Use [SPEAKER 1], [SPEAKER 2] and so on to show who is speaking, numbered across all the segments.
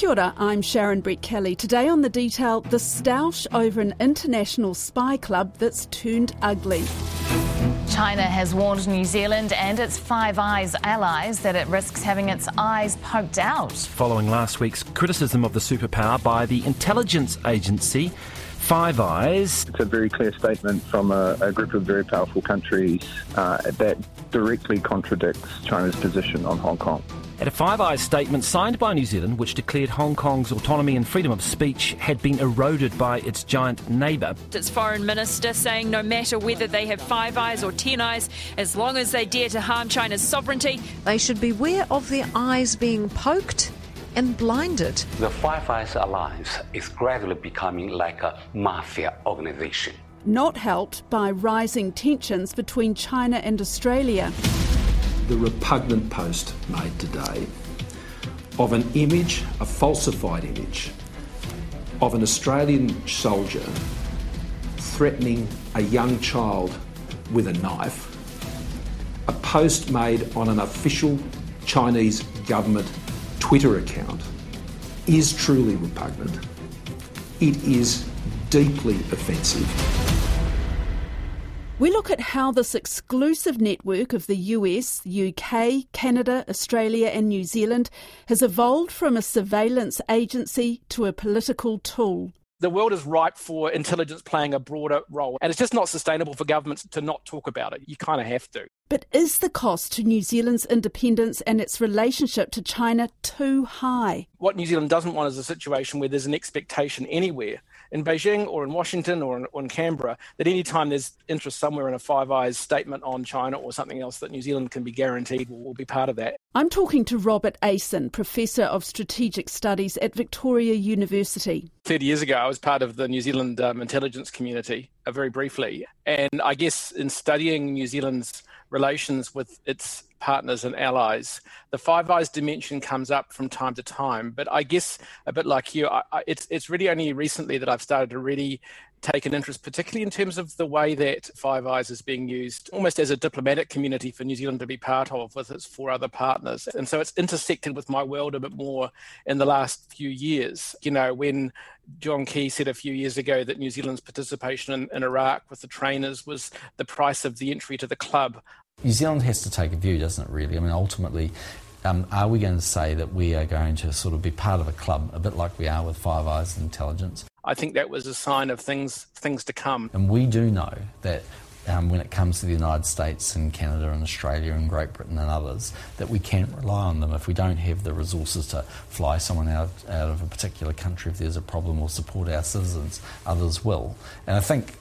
[SPEAKER 1] Kia ora, I'm Sharon Brettkelly. Today on The Detail, the stoush over an international spy club that's turned ugly.
[SPEAKER 2] China has warned New Zealand and its Five Eyes allies that it risks having its eyes poked out.
[SPEAKER 3] Following last week's criticism of the superpower by the intelligence agency, Five Eyes.
[SPEAKER 4] It's a very clear statement from a, a group of very powerful countries uh, that directly contradicts China's position on Hong Kong.
[SPEAKER 3] At a Five Eyes statement signed by New Zealand, which declared Hong Kong's autonomy and freedom of speech had been eroded by its giant neighbour.
[SPEAKER 5] Its foreign minister saying no matter whether they have five eyes or ten eyes, as long as they dare to harm China's sovereignty,
[SPEAKER 6] they should beware of their eyes being poked and blinded.
[SPEAKER 7] The Five Eyes Alliance is gradually becoming like a mafia organization.
[SPEAKER 1] Not helped by rising tensions between China and Australia
[SPEAKER 8] the repugnant post made today of an image, a falsified image, of an Australian soldier threatening a young child with a knife, a post made on an official Chinese government Twitter account is truly repugnant. It is deeply offensive.
[SPEAKER 1] We look at how this exclusive network of the US, UK, Canada, Australia, and New Zealand has evolved from a surveillance agency to a political tool.
[SPEAKER 9] The world is ripe for intelligence playing a broader role, and it's just not sustainable for governments to not talk about it. You kind of have to.
[SPEAKER 1] But is the cost to New Zealand's independence and its relationship to China too high?
[SPEAKER 9] What New Zealand doesn't want is a situation where there's an expectation anywhere in Beijing or in Washington or in, or in Canberra that any time there's interest somewhere in a Five Eyes statement on China or something else, that New Zealand can be guaranteed will, will be part of that.
[SPEAKER 1] I'm talking to Robert Ayson, Professor of Strategic Studies at Victoria University.
[SPEAKER 9] 30 years ago, I was part of the New Zealand um, intelligence community, uh, very briefly. And I guess in studying New Zealand's relations with its partners and allies. The Five Eyes dimension comes up from time to time, but I guess a bit like you, I, I, it's it's really only recently that I've started to really take an interest, particularly in terms of the way that Five Eyes is being used almost as a diplomatic community for New Zealand to be part of with its four other partners. And so it's intersected with my world a bit more in the last few years. You know, when John Key said a few years ago that New Zealand's participation in, in Iraq with the trainers was the price of the entry to the club.
[SPEAKER 10] New Zealand has to take a view, doesn't it, really? I mean, ultimately, um, are we going to say that we are going to sort of be part of a club, a bit like we are with Five Eyes Intelligence?
[SPEAKER 9] I think that was a sign of things things to come.
[SPEAKER 10] And we do know that um, when it comes to the United States and Canada and Australia and Great Britain and others, that we can't rely on them if we don't have the resources to fly someone out, out of a particular country if there's a problem or support our citizens. Others will. And I think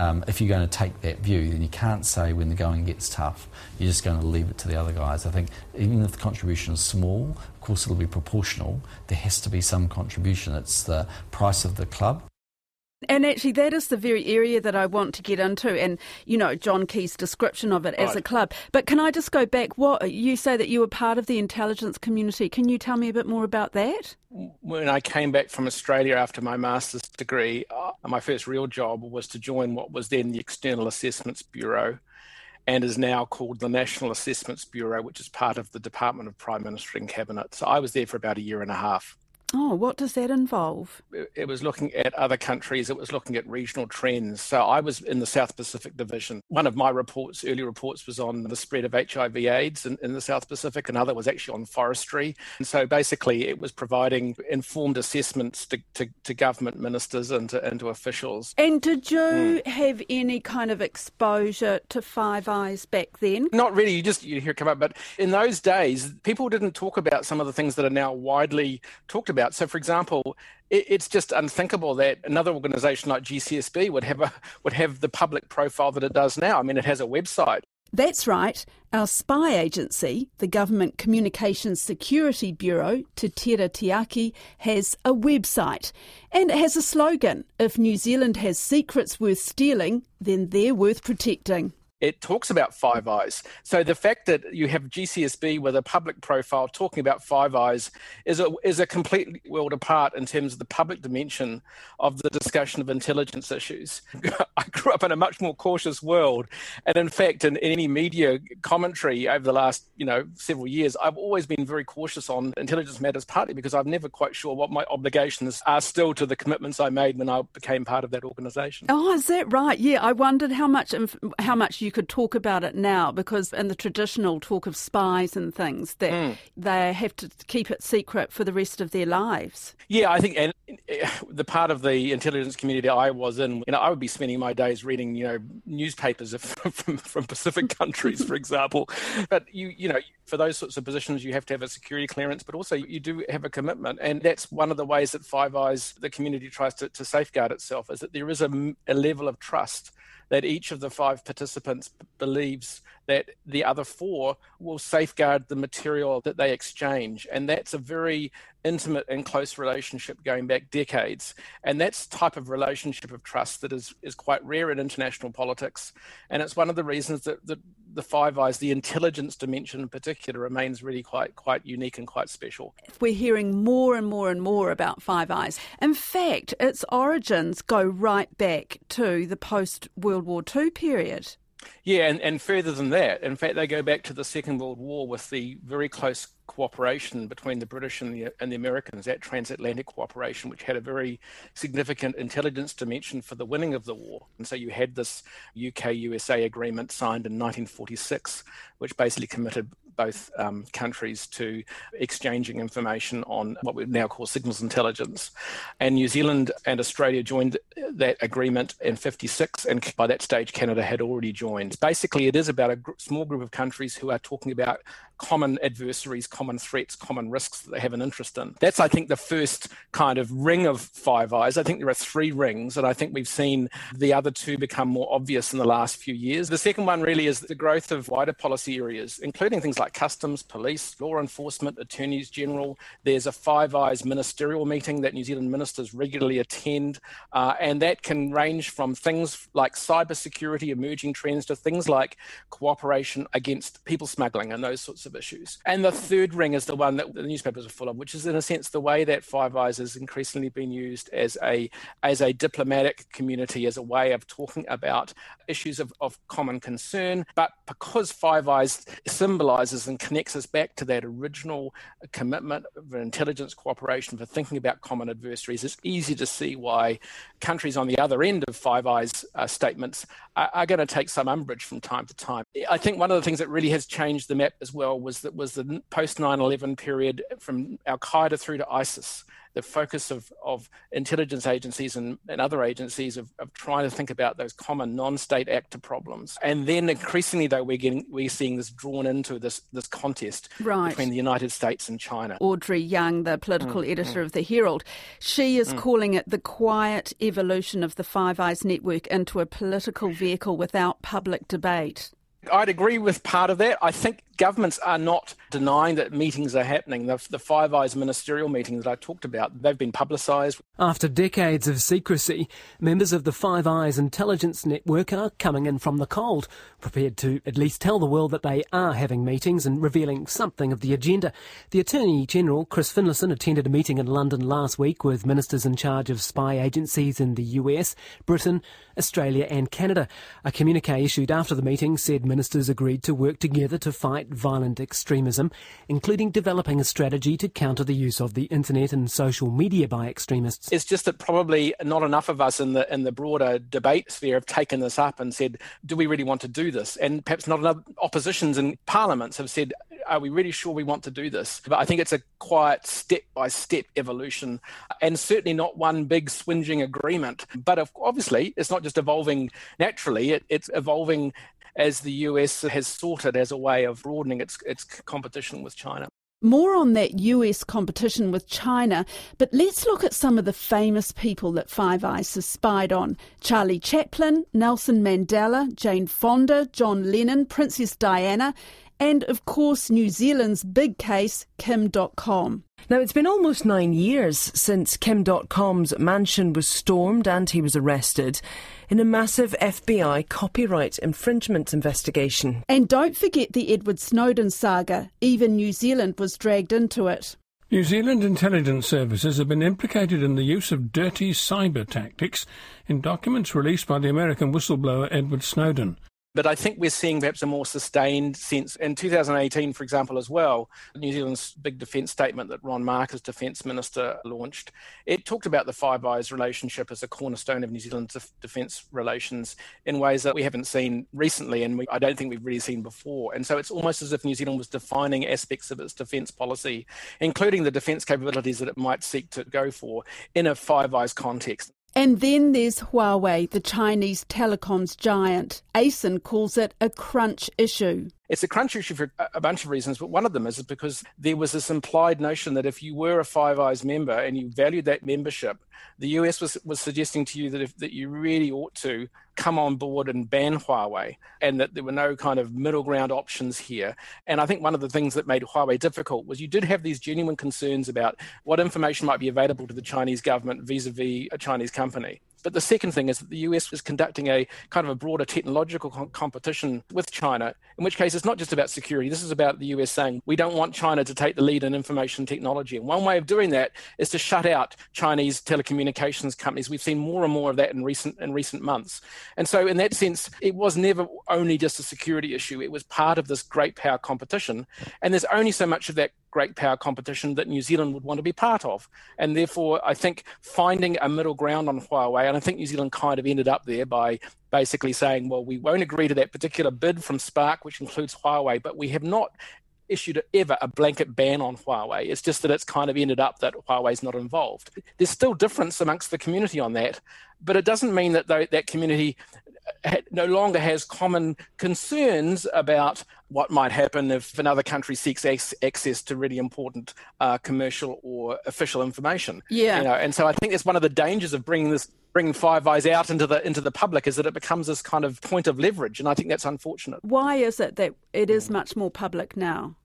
[SPEAKER 10] um, if you're going to take that view, then you can't say when the going gets tough, you're just going to leave it to the other guys. I think even if the contribution is small, of course it'll be proportional, there has to be some contribution. It's the price of the club.
[SPEAKER 1] And actually, that is the very area that I want to get into, and you know John Key's description of it right. as a club. But can I just go back? What you say that you were part of the intelligence community? Can you tell me a bit more about that?
[SPEAKER 9] When I came back from Australia after my master's degree, Uh, my first real job was to join what was then the External Assessments Bureau, and is now called the National Assessments Bureau, which is part of the Department of Prime Minister and Cabinet. So I was there for about a year and a half.
[SPEAKER 1] Oh, what does that involve?
[SPEAKER 9] It was looking at other countries, it was looking at regional trends. So I was in the South Pacific Division. One of my reports, early reports, was on the spread of HIV AIDS in, in the South Pacific, another was actually on forestry. And so basically, it was providing informed assessments to, to, to government ministers and to, and to officials.
[SPEAKER 1] And did you mm. have any kind of exposure to Five Eyes back then?
[SPEAKER 9] Not really. You just you hear it come up. But in those days, people didn't talk about some of the things that are now widely talked about about. So, for example, it, it's just unthinkable that another organisation like GCSB would have a would have the public profile that it does now. I mean, it has a website.
[SPEAKER 1] That's right. Our spy agency, the Government Communications Security Bureau, Te Tiaki, has a website and it has a slogan If New Zealand has secrets worth stealing, then they're worth protecting.
[SPEAKER 9] It talks about Five mm-hmm. Eyes. So the fact that you have GCSB with a public profile talking about Five Eyes is a is a complete world apart in terms of the public dimension of the discussion of intelligence issues. I grew up in a much more cautious world, and in fact, in, in any media commentary over the last you know several years, I've always been very cautious on intelligence matters, partly because I'm never quite sure what my obligations are still to the commitments I made when I became part of that organisation.
[SPEAKER 1] Oh, is that right? Yeah, I wondered how much how much you could talk about it now because in the traditional talk of spies and things that mm. they have to keep it secret for the rest of their lives.
[SPEAKER 9] Yeah, I think and eh, the part of the intelligence community I was in, you know, I would be spending my days reading, you know, newspapers from from Pacific countries, for example. But you you know, for those sorts of positions, you have to have a security clearance, but also you do have a commitment, and that's one of the ways that Five Eyes, the community, tries to, to safeguard itself, is that there is a, a level of trust that each of the five participants believes that the other four will safeguard the material that they exchange. And that's a very intimate and close relationship going back decades. And that's type of relationship of trust that is, is quite rare in international politics. And it's one of the reasons that, that the Five Eyes, the intelligence dimension in particular, remains really quite quite unique and quite special.
[SPEAKER 1] We're hearing more and more and more about Five Eyes. In fact, its origins go right back to the post World War II period.
[SPEAKER 9] Yeah, and, and further than that, in fact, they go back to the Second World War with the very close cooperation between the British and the, and the Americans, that transatlantic cooperation, which had a very significant intelligence dimension for the winning of the war. And so you had this UK USA agreement signed in 1946, which basically committed both um, countries to exchanging information on what we now call signals intelligence. And New Zealand and Australia joined that agreement in 56, and by that stage, Canada had already joined. Basically, it is about a gr- small group of countries who are talking about common adversaries, common threats, common risks that they have an interest in. That's, I think, the first kind of ring of Five Eyes. I think there are three rings, and I think we've seen the other two become more obvious in the last few years. The second one really is the growth of wider policy areas, including things like customs, police, law enforcement, attorneys general. There's a Five Eyes ministerial meeting that New Zealand ministers regularly attend, uh, and that can range from things like cybersecurity, emerging trends, to things like cooperation against people smuggling and those sorts of issues. And the third ring is the one that the newspapers are full of, which is in a sense the way that Five Eyes has increasingly been used as a as a diplomatic community, as a way of talking about issues of, of common concern. But because Five Eyes symbolizes and connects us back to that original commitment of intelligence cooperation for thinking about common adversaries, it's easy to see why countries on the other end of Five Eyes uh, statements are, are going to take some umbrage from time to time. I think one of the things that really has changed the map as well was that was the post 9/11 period from Al Qaeda through to ISIS. The focus of, of intelligence agencies and, and other agencies of, of trying to think about those common non-state actor problems, and then increasingly though we're getting we're seeing this drawn into this this contest
[SPEAKER 1] right.
[SPEAKER 9] between the United States and China.
[SPEAKER 1] Audrey Young, the political mm, editor mm. of the Herald, she is mm. calling it the quiet evolution of the Five Eyes network into a political vehicle without public debate.
[SPEAKER 9] I'd agree with part of that. I think governments are not denying that meetings are happening. The, the Five Eyes ministerial meeting that I talked about, they've been publicised.
[SPEAKER 11] After decades of secrecy, members of the Five Eyes intelligence network are coming in from the cold, prepared to at least tell the world that they are having meetings and revealing something of the agenda. The Attorney General, Chris Finlayson, attended a meeting in London last week with ministers in charge of spy agencies in the US, Britain, Australia, and Canada. A communique issued after the meeting said ministers agreed to work together to fight violent extremism, including developing a strategy to counter the use of the internet and social media by extremists.
[SPEAKER 9] It's just that probably not enough of us in the in the broader debate sphere have taken this up and said, do we really want to do this? And perhaps not enough oppositions in parliaments have said, are we really sure we want to do this? But I think it's a quiet step by step evolution and certainly not one big swinging agreement. But obviously, it's not just evolving naturally, it, it's evolving as the US has sought it as a way of broadening its, its competition with China.
[SPEAKER 1] More on that US competition with China, but let's look at some of the famous people that Five Eyes has spied on. Charlie Chaplin, Nelson Mandela, Jane Fonda, John Lennon, Princess Diana, and of course New Zealand's big case, Kim Dotcom.
[SPEAKER 12] Now, it's been almost nine years since Kim Dotcom's mansion was stormed and he was arrested. In a massive FBI copyright infringement investigation.
[SPEAKER 1] And don't forget the Edward Snowden saga. Even New Zealand was dragged into it.
[SPEAKER 13] New Zealand intelligence services have been implicated in the use of dirty cyber tactics in documents released by the American whistleblower Edward Snowden.
[SPEAKER 9] But I think we're seeing perhaps a more sustained sense. In 2018, for example, as well, New Zealand's big defence statement that Ron Mark, as Defence Minister, launched, it talked about the Five Eyes relationship as a cornerstone of New Zealand's defence relations in ways that we haven't seen recently, and we, I don't think we've really seen before. And so it's almost as if New Zealand was defining aspects of its defence policy, including the defence capabilities that it might seek to go for, in a Five Eyes context.
[SPEAKER 1] And then there's Huawei, the Chinese telecoms giant. Ayson calls it a crunch issue.
[SPEAKER 9] It's a crunch issue for a bunch of reasons, but one of them is because there was this implied notion that if you were a Five Eyes member and you valued that membership, the US was, was suggesting to you that if, that you really ought to come on board and ban Huawei, and that there were no kind of middle ground options here. And I think one of the things that made Huawei difficult was you did have these genuine concerns about what information might be available to the Chinese government vis-a-vis a Chinese company. But the second thing is that the US is conducting a kind of a broader technological com- competition with China, in which case it's not just about security. This is about the US saying we don't want China to take the lead in information technology. And one way of doing that is to shut out Chinese telecommunications companies. We've seen more and more of that in recent in recent months. And so in that sense, it was never only just a security issue. It was part of this great power competition. And there's only so much of that great power competition that New Zealand would want to be part of. And therefore, I think finding a middle ground on Huawei, and I think New Zealand kind of ended up there by basically saying, well, we won't agree to that particular bid from Spark, which includes Huawei, but we have not issued ever a blanket ban on Huawei. It's just that it's kind of ended up that Huawei's not involved. There's still difference amongst the community on that, but it doesn't mean that that community no longer has common concerns about what might happen if another country seeks access to really important uh, commercial or official information.
[SPEAKER 1] Yeah,
[SPEAKER 9] you know, and so I think it's one of the dangers of bringing this bringing Five Eyes out into the into the public is that it becomes this kind of point of leverage, and I think that's unfortunate.
[SPEAKER 1] Why is it that it is much more public now?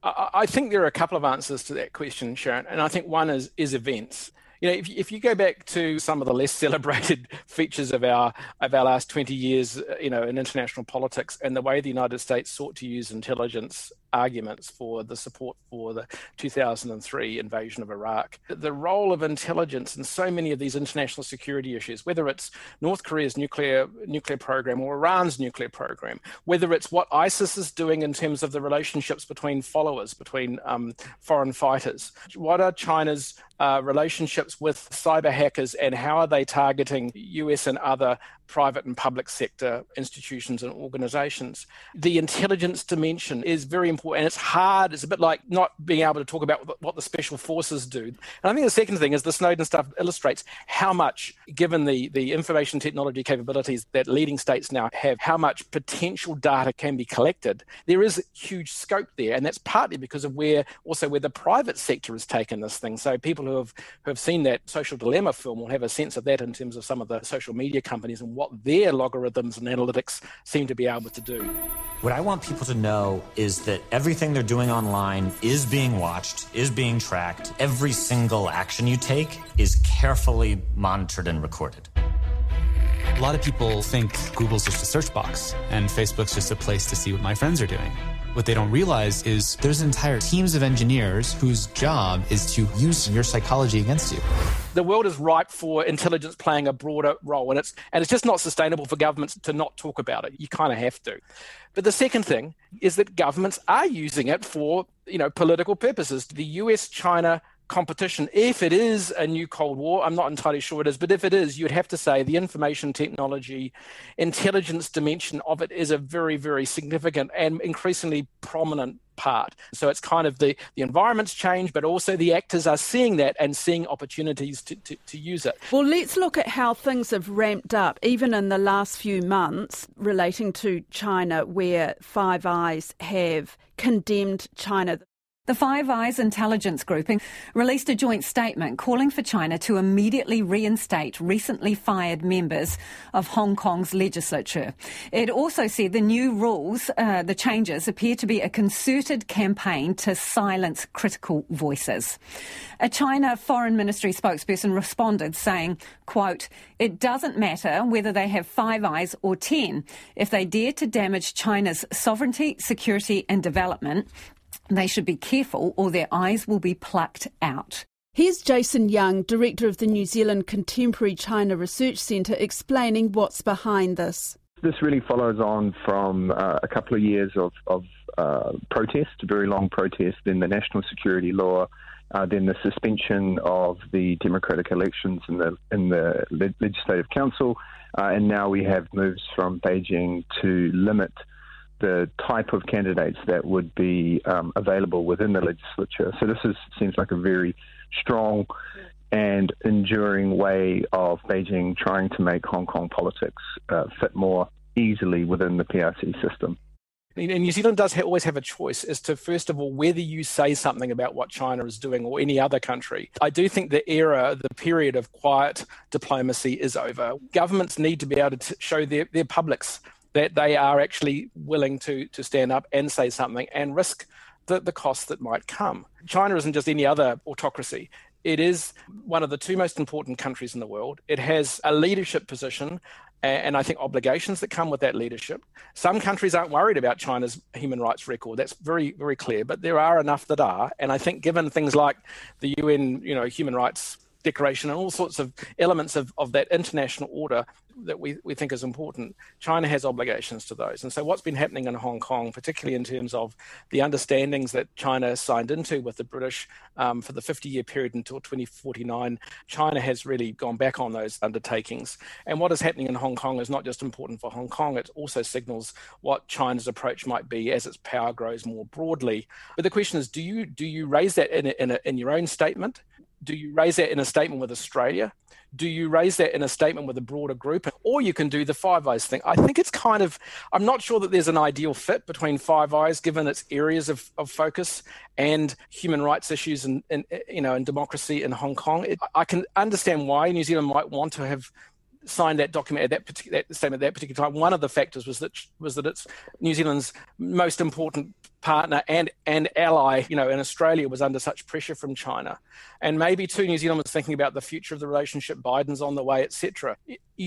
[SPEAKER 9] I think there are a couple of answers to that question, Sharon, and I think one is is events you know, if, if you go back to some of the less celebrated features of our of our last 20 years, uh, you know, in international politics and the way the United States sought to use intelligence arguments for the support for the 2003 invasion of Iraq. The role of intelligence in so many of these international security issues, whether it's North Korea's nuclear nuclear program or Iran's nuclear program, whether it's what ISIS is doing in terms of the relationships between followers, between um, foreign fighters, what are China's uh, relationships with cyber hackers and how are they targeting US and other private and public sector institutions and organizations. The intelligence dimension is very important and it's hard. It's a bit like not being able to talk about what the special forces do. And I think the second thing is the Snowden stuff illustrates how much, given the, the information technology capabilities that leading states now have, how much potential data can be collected. There is huge scope there. And that's partly because of where also where the private sector has taken this thing. So people who have who have seen that social dilemma film will have a sense of that in terms of some of the social media companies and what their logarithms and analytics seem to be able to do.
[SPEAKER 14] What I want people to know is that everything they're doing online is being watched, is being tracked. Every single action you take is carefully monitored and recorded.
[SPEAKER 15] A lot of people think Google's just a search box and Facebook's just a place to see what my friends are doing. What they don't realize is there's entire teams of engineers whose job is to use your psychology against you.
[SPEAKER 9] The world is ripe for intelligence playing a broader role, and it's and it's just not sustainable for governments to not talk about it. You kind of have to. But the second thing is that governments are using it for you know political purposes. The U.S. China competition, if it is a new Cold War, I'm not entirely sure it is, but if it is, you'd have to say the information technology, intelligence dimension of it is a very, very significant and increasingly prominent part. So it's kind of the, the environment's changed, but also the actors are seeing that and seeing opportunities to, to, to use it.
[SPEAKER 1] Well, let's look at how things have ramped up, even in the last few months, relating to China, where Five Eyes have condemned China
[SPEAKER 16] The Five Eyes intelligence grouping released a joint statement calling for China to immediately reinstate recently fired members of Hong Kong's legislature. It also said the new rules, uh, the changes, appear to be a concerted campaign to silence critical voices. A China Foreign Ministry spokesperson responded saying, quote, it doesn't matter whether they have five eyes or ten. If they dare to damage China's sovereignty, security and development, they should be careful or their eyes will be plucked out.
[SPEAKER 1] Here's Jason Young, Director of the New Zealand Contemporary China Research Centre, explaining what's behind this.
[SPEAKER 4] This really follows on from uh, a couple of years of, of uh, protest, very long protest, then the national security law, uh, then the suspension of the democratic elections in the in the legislative council, uh, and now we have moves from Beijing to limit the type of candidates that would be um, available within the legislature. So this is, seems like a very strong and enduring way of Beijing trying to make Hong Kong politics uh, fit more easily within the PRC system.
[SPEAKER 9] And New Zealand does ha- always have a choice as to, first of all, whether you say something about what China is doing or any other country. I do think the era, the period of quiet diplomacy is over. Governments need to be able to show their, their publics that they are actually willing to to stand up and say something and risk the, the costs that might come. China isn't just any other autocracy. It is one of the two most important countries in the world. It has a leadership position and I think obligations that come with that leadership. Some countries aren't worried about China's human rights record. That's very, very clear. But there are enough that are. And I think given things like the UN, you know, human rights declaration and all sorts of elements of, of that international order that we, we think is important. China has obligations to those. And so, what's been happening in Hong Kong, particularly in terms of the understandings that China signed into with the British um, for the 50 year period until 2049, China has really gone back on those undertakings. And what is happening in Hong Kong is not just important for Hong Kong, it also signals what China's approach might be as its power grows more broadly. But the question is do you, do you raise that in, a, in, a, in your own statement? Do you raise that in a statement with Australia? Do you raise that in a statement with a broader group? Or you can do the Five Eyes thing. I think it's kind of, I'm not sure that there's an ideal fit between Five Eyes given its areas of, of focus and human rights issues and, and you know and democracy in Hong Kong. It, I can understand why New Zealand might want to have signed that document at that particular that statement at that particular time. One of the factors was that was that it's New Zealand's most important partner and and ally, you know, in Australia was under such pressure from China, and maybe too New Zealand was thinking about the future of the relationship. Biden's on the way, etc.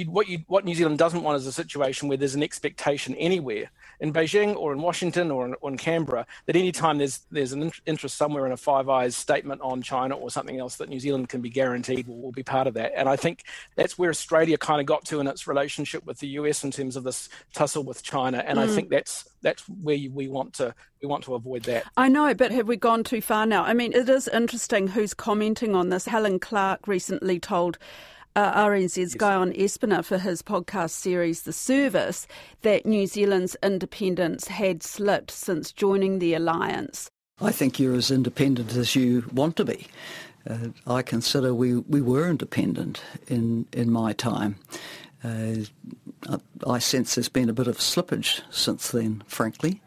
[SPEAKER 9] What you what New Zealand doesn't want is a situation where there's an expectation anywhere in Beijing or in Washington or in, or in Canberra that any time there's there's an interest somewhere in a Five Eyes statement on China or something else that New Zealand can be guaranteed will, will be part of that. And I think that's where Australia kind of got to in its relationship with the US in terms of this tussle with China. And mm. I think that's that's where we want to we want to avoid that.
[SPEAKER 1] I know, but have we gone too far now? I mean, it is interesting who's commenting on this. Helen Clark recently told uh, RNZ's yes. Guyon Espiner for his podcast series The Service that New Zealand's independence had slipped since joining the alliance.
[SPEAKER 17] I think you're as independent as you want to be. Uh, I consider we, we were independent in, in my time. Uh, I sense there's been a bit of slippage since then, frankly.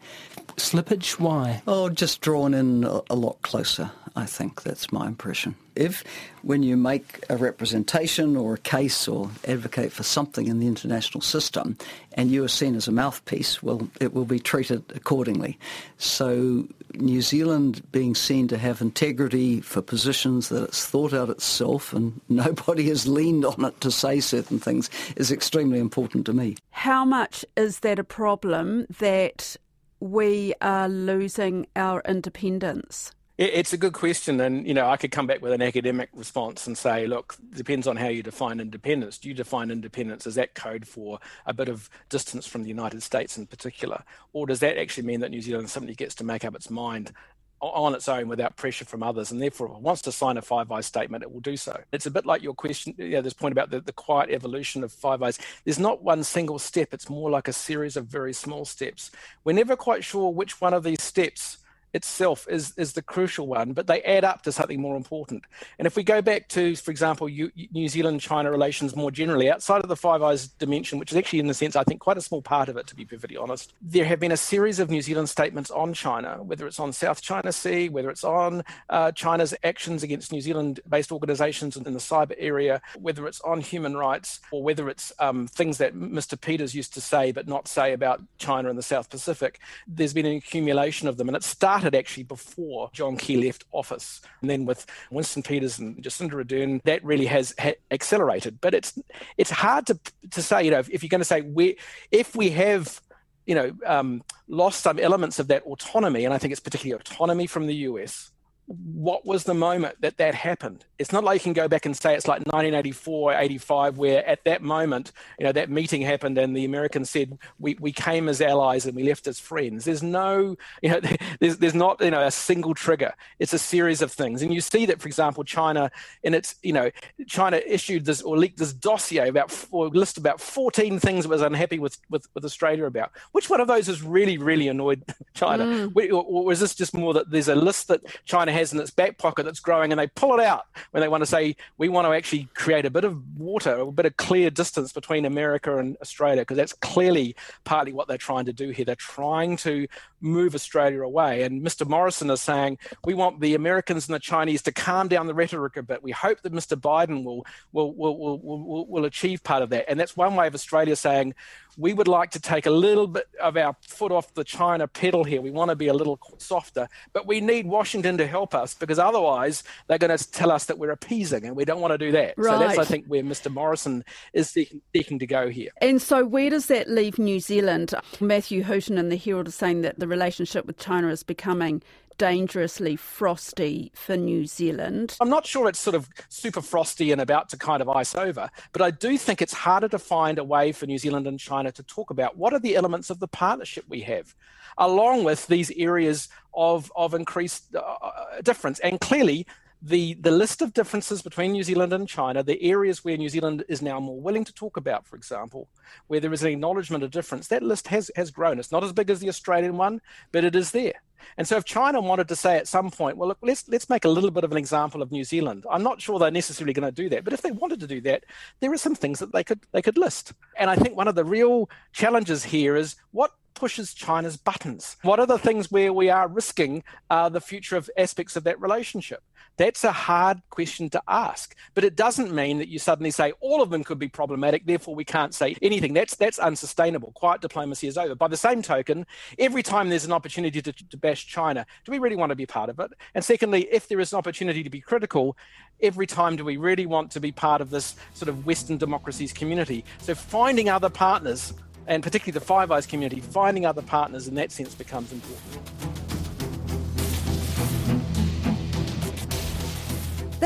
[SPEAKER 11] Slippage? Why?
[SPEAKER 17] Oh, just drawn in a, a lot closer. I think that's my impression. If, when you make a representation or a case or advocate for something in the international system and you are seen as a mouthpiece, well, it will be treated accordingly. So, New Zealand being seen to have integrity for positions that it's thought out itself and nobody has leaned on it to say certain things is extremely important to me.
[SPEAKER 1] How much is that a problem that we are losing our independence?
[SPEAKER 9] It's a good question, and you know I could come back with an academic response and say, look, depends on how you define independence. Do you define independence as that code for a bit of distance from the United States in particular, or does that actually mean that New Zealand simply gets to make up its mind on its own without pressure from others, and therefore if it wants to sign a Five Eyes statement, it will do so. It's a bit like your question, you know, this point about the, the quiet evolution of Five Eyes. There's not one single step; it's more like a series of very small steps. We're never quite sure which one of these steps itself is, is the crucial one, but they add up to something more important. And if we go back to, for example, New Zealand China relations more generally, outside of the Five Eyes dimension, which is actually, in a sense, I think, quite a small part of it, to be perfectly honest, there have been a series of New Zealand statements on China, whether it's on South China Sea, whether it's on uh, China's actions against New Zealand based organizations in the cyber area, whether it's on human rights, or whether it's um, things that Mr. Peters used to say but not say about China and the South Pacific. There's been an accumulation of them, and it started started actually before John Key left office. And then with Winston Peters and Jacinda Ardern, that really has ha- accelerated. But it's it's hard to to say, you know, if, if you're going to say we if we have you know, um, lost some elements of that autonomy, and I think it's particularly autonomy from the US, what was the moment that that happened? It's not like you can go back and say it's like 1984, 85, where at that moment, you know, that meeting happened and the Americans said we, we came as allies and we left as friends. There's no, you know, there's, there's not, you know, a single trigger. It's a series of things. And you see that, for example, China in its, you know, China issued this or leaked this dossier about, or list about 14 things it was unhappy with, with, with Australia about. Which one of those has really, really annoyed China? Mm. Or, or was this just more that there's a list that China has in its back pocket that's growing and they pull it out when they want to say we want to actually create a bit of water, a bit of clear distance between America and Australia, because that's clearly partly what they're trying to do here. They're trying to move Australia away. And Mr. Morrison is saying we want the Americans and the Chinese to calm down the rhetoric a bit. We hope that Mr. Biden will will will will, will, will achieve part of that. And that's one way of Australia saying we would like to take a little bit of our foot off the China pedal here. We want to be a little softer, but we need Washington to help us because otherwise they're going to tell us that we're appeasing, and we don't want to do that. Right. So that's, I think, where Mr. Morrison is seeking, seeking to go here.
[SPEAKER 1] And so, where does that leave New Zealand? Matthew Hooton in the Herald is saying that the relationship with China is becoming dangerously frosty for New Zealand.
[SPEAKER 9] I'm not sure it's sort of super frosty and about to kind of ice over, but I do think it's harder to find a way for New Zealand and China to talk about what are the elements of the partnership we have, along with these areas of, of increased uh, uh difference. And clearly, the, the list of differences between New Zealand and China, the areas where New Zealand is now more willing to talk about, for example, where there is an acknowledgement of difference, that list has, has grown. It's not as big as the Australian one, but it is there. And so if China wanted to say at some point, well, look, let's let's make a little bit of an example of New Zealand. I'm not sure they're necessarily going to do that, but if they wanted to do that, there are some things that they could they could list. And I think one of the real challenges here is what pushes China's buttons? What are the things where we are risking uh, the future of aspects of that relationship? That's a hard question to ask, but it doesn't mean that you suddenly say all of them could be problematic, therefore we can't say anything. That's that's unsustainable. Quiet diplomacy is over. By the same token, every time there's an opportunity to, to bash China, do we really want to be part of it? And secondly, if there is an opportunity to be critical, every time do we really want to be part of this sort of Western democracies community? So finding other partners and particularly the Five Eyes community, finding other partners in that sense becomes important.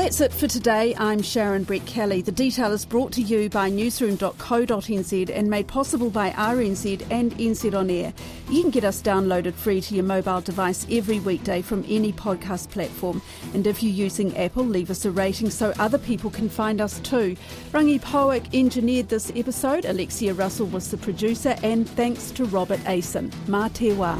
[SPEAKER 1] That's it for today. I'm Sharon Brettkelly. The detail is brought to you by newsroom.co.nz and made possible by RNZ and NZ On Air. You can get us downloaded free to your mobile device every weekday from any podcast platform. And if you're using Apple, leave us a rating so other people can find us too. Rangi Powick engineered this episode. Alexia Russell was the producer. And thanks to Robert Ayson. Mā te wā.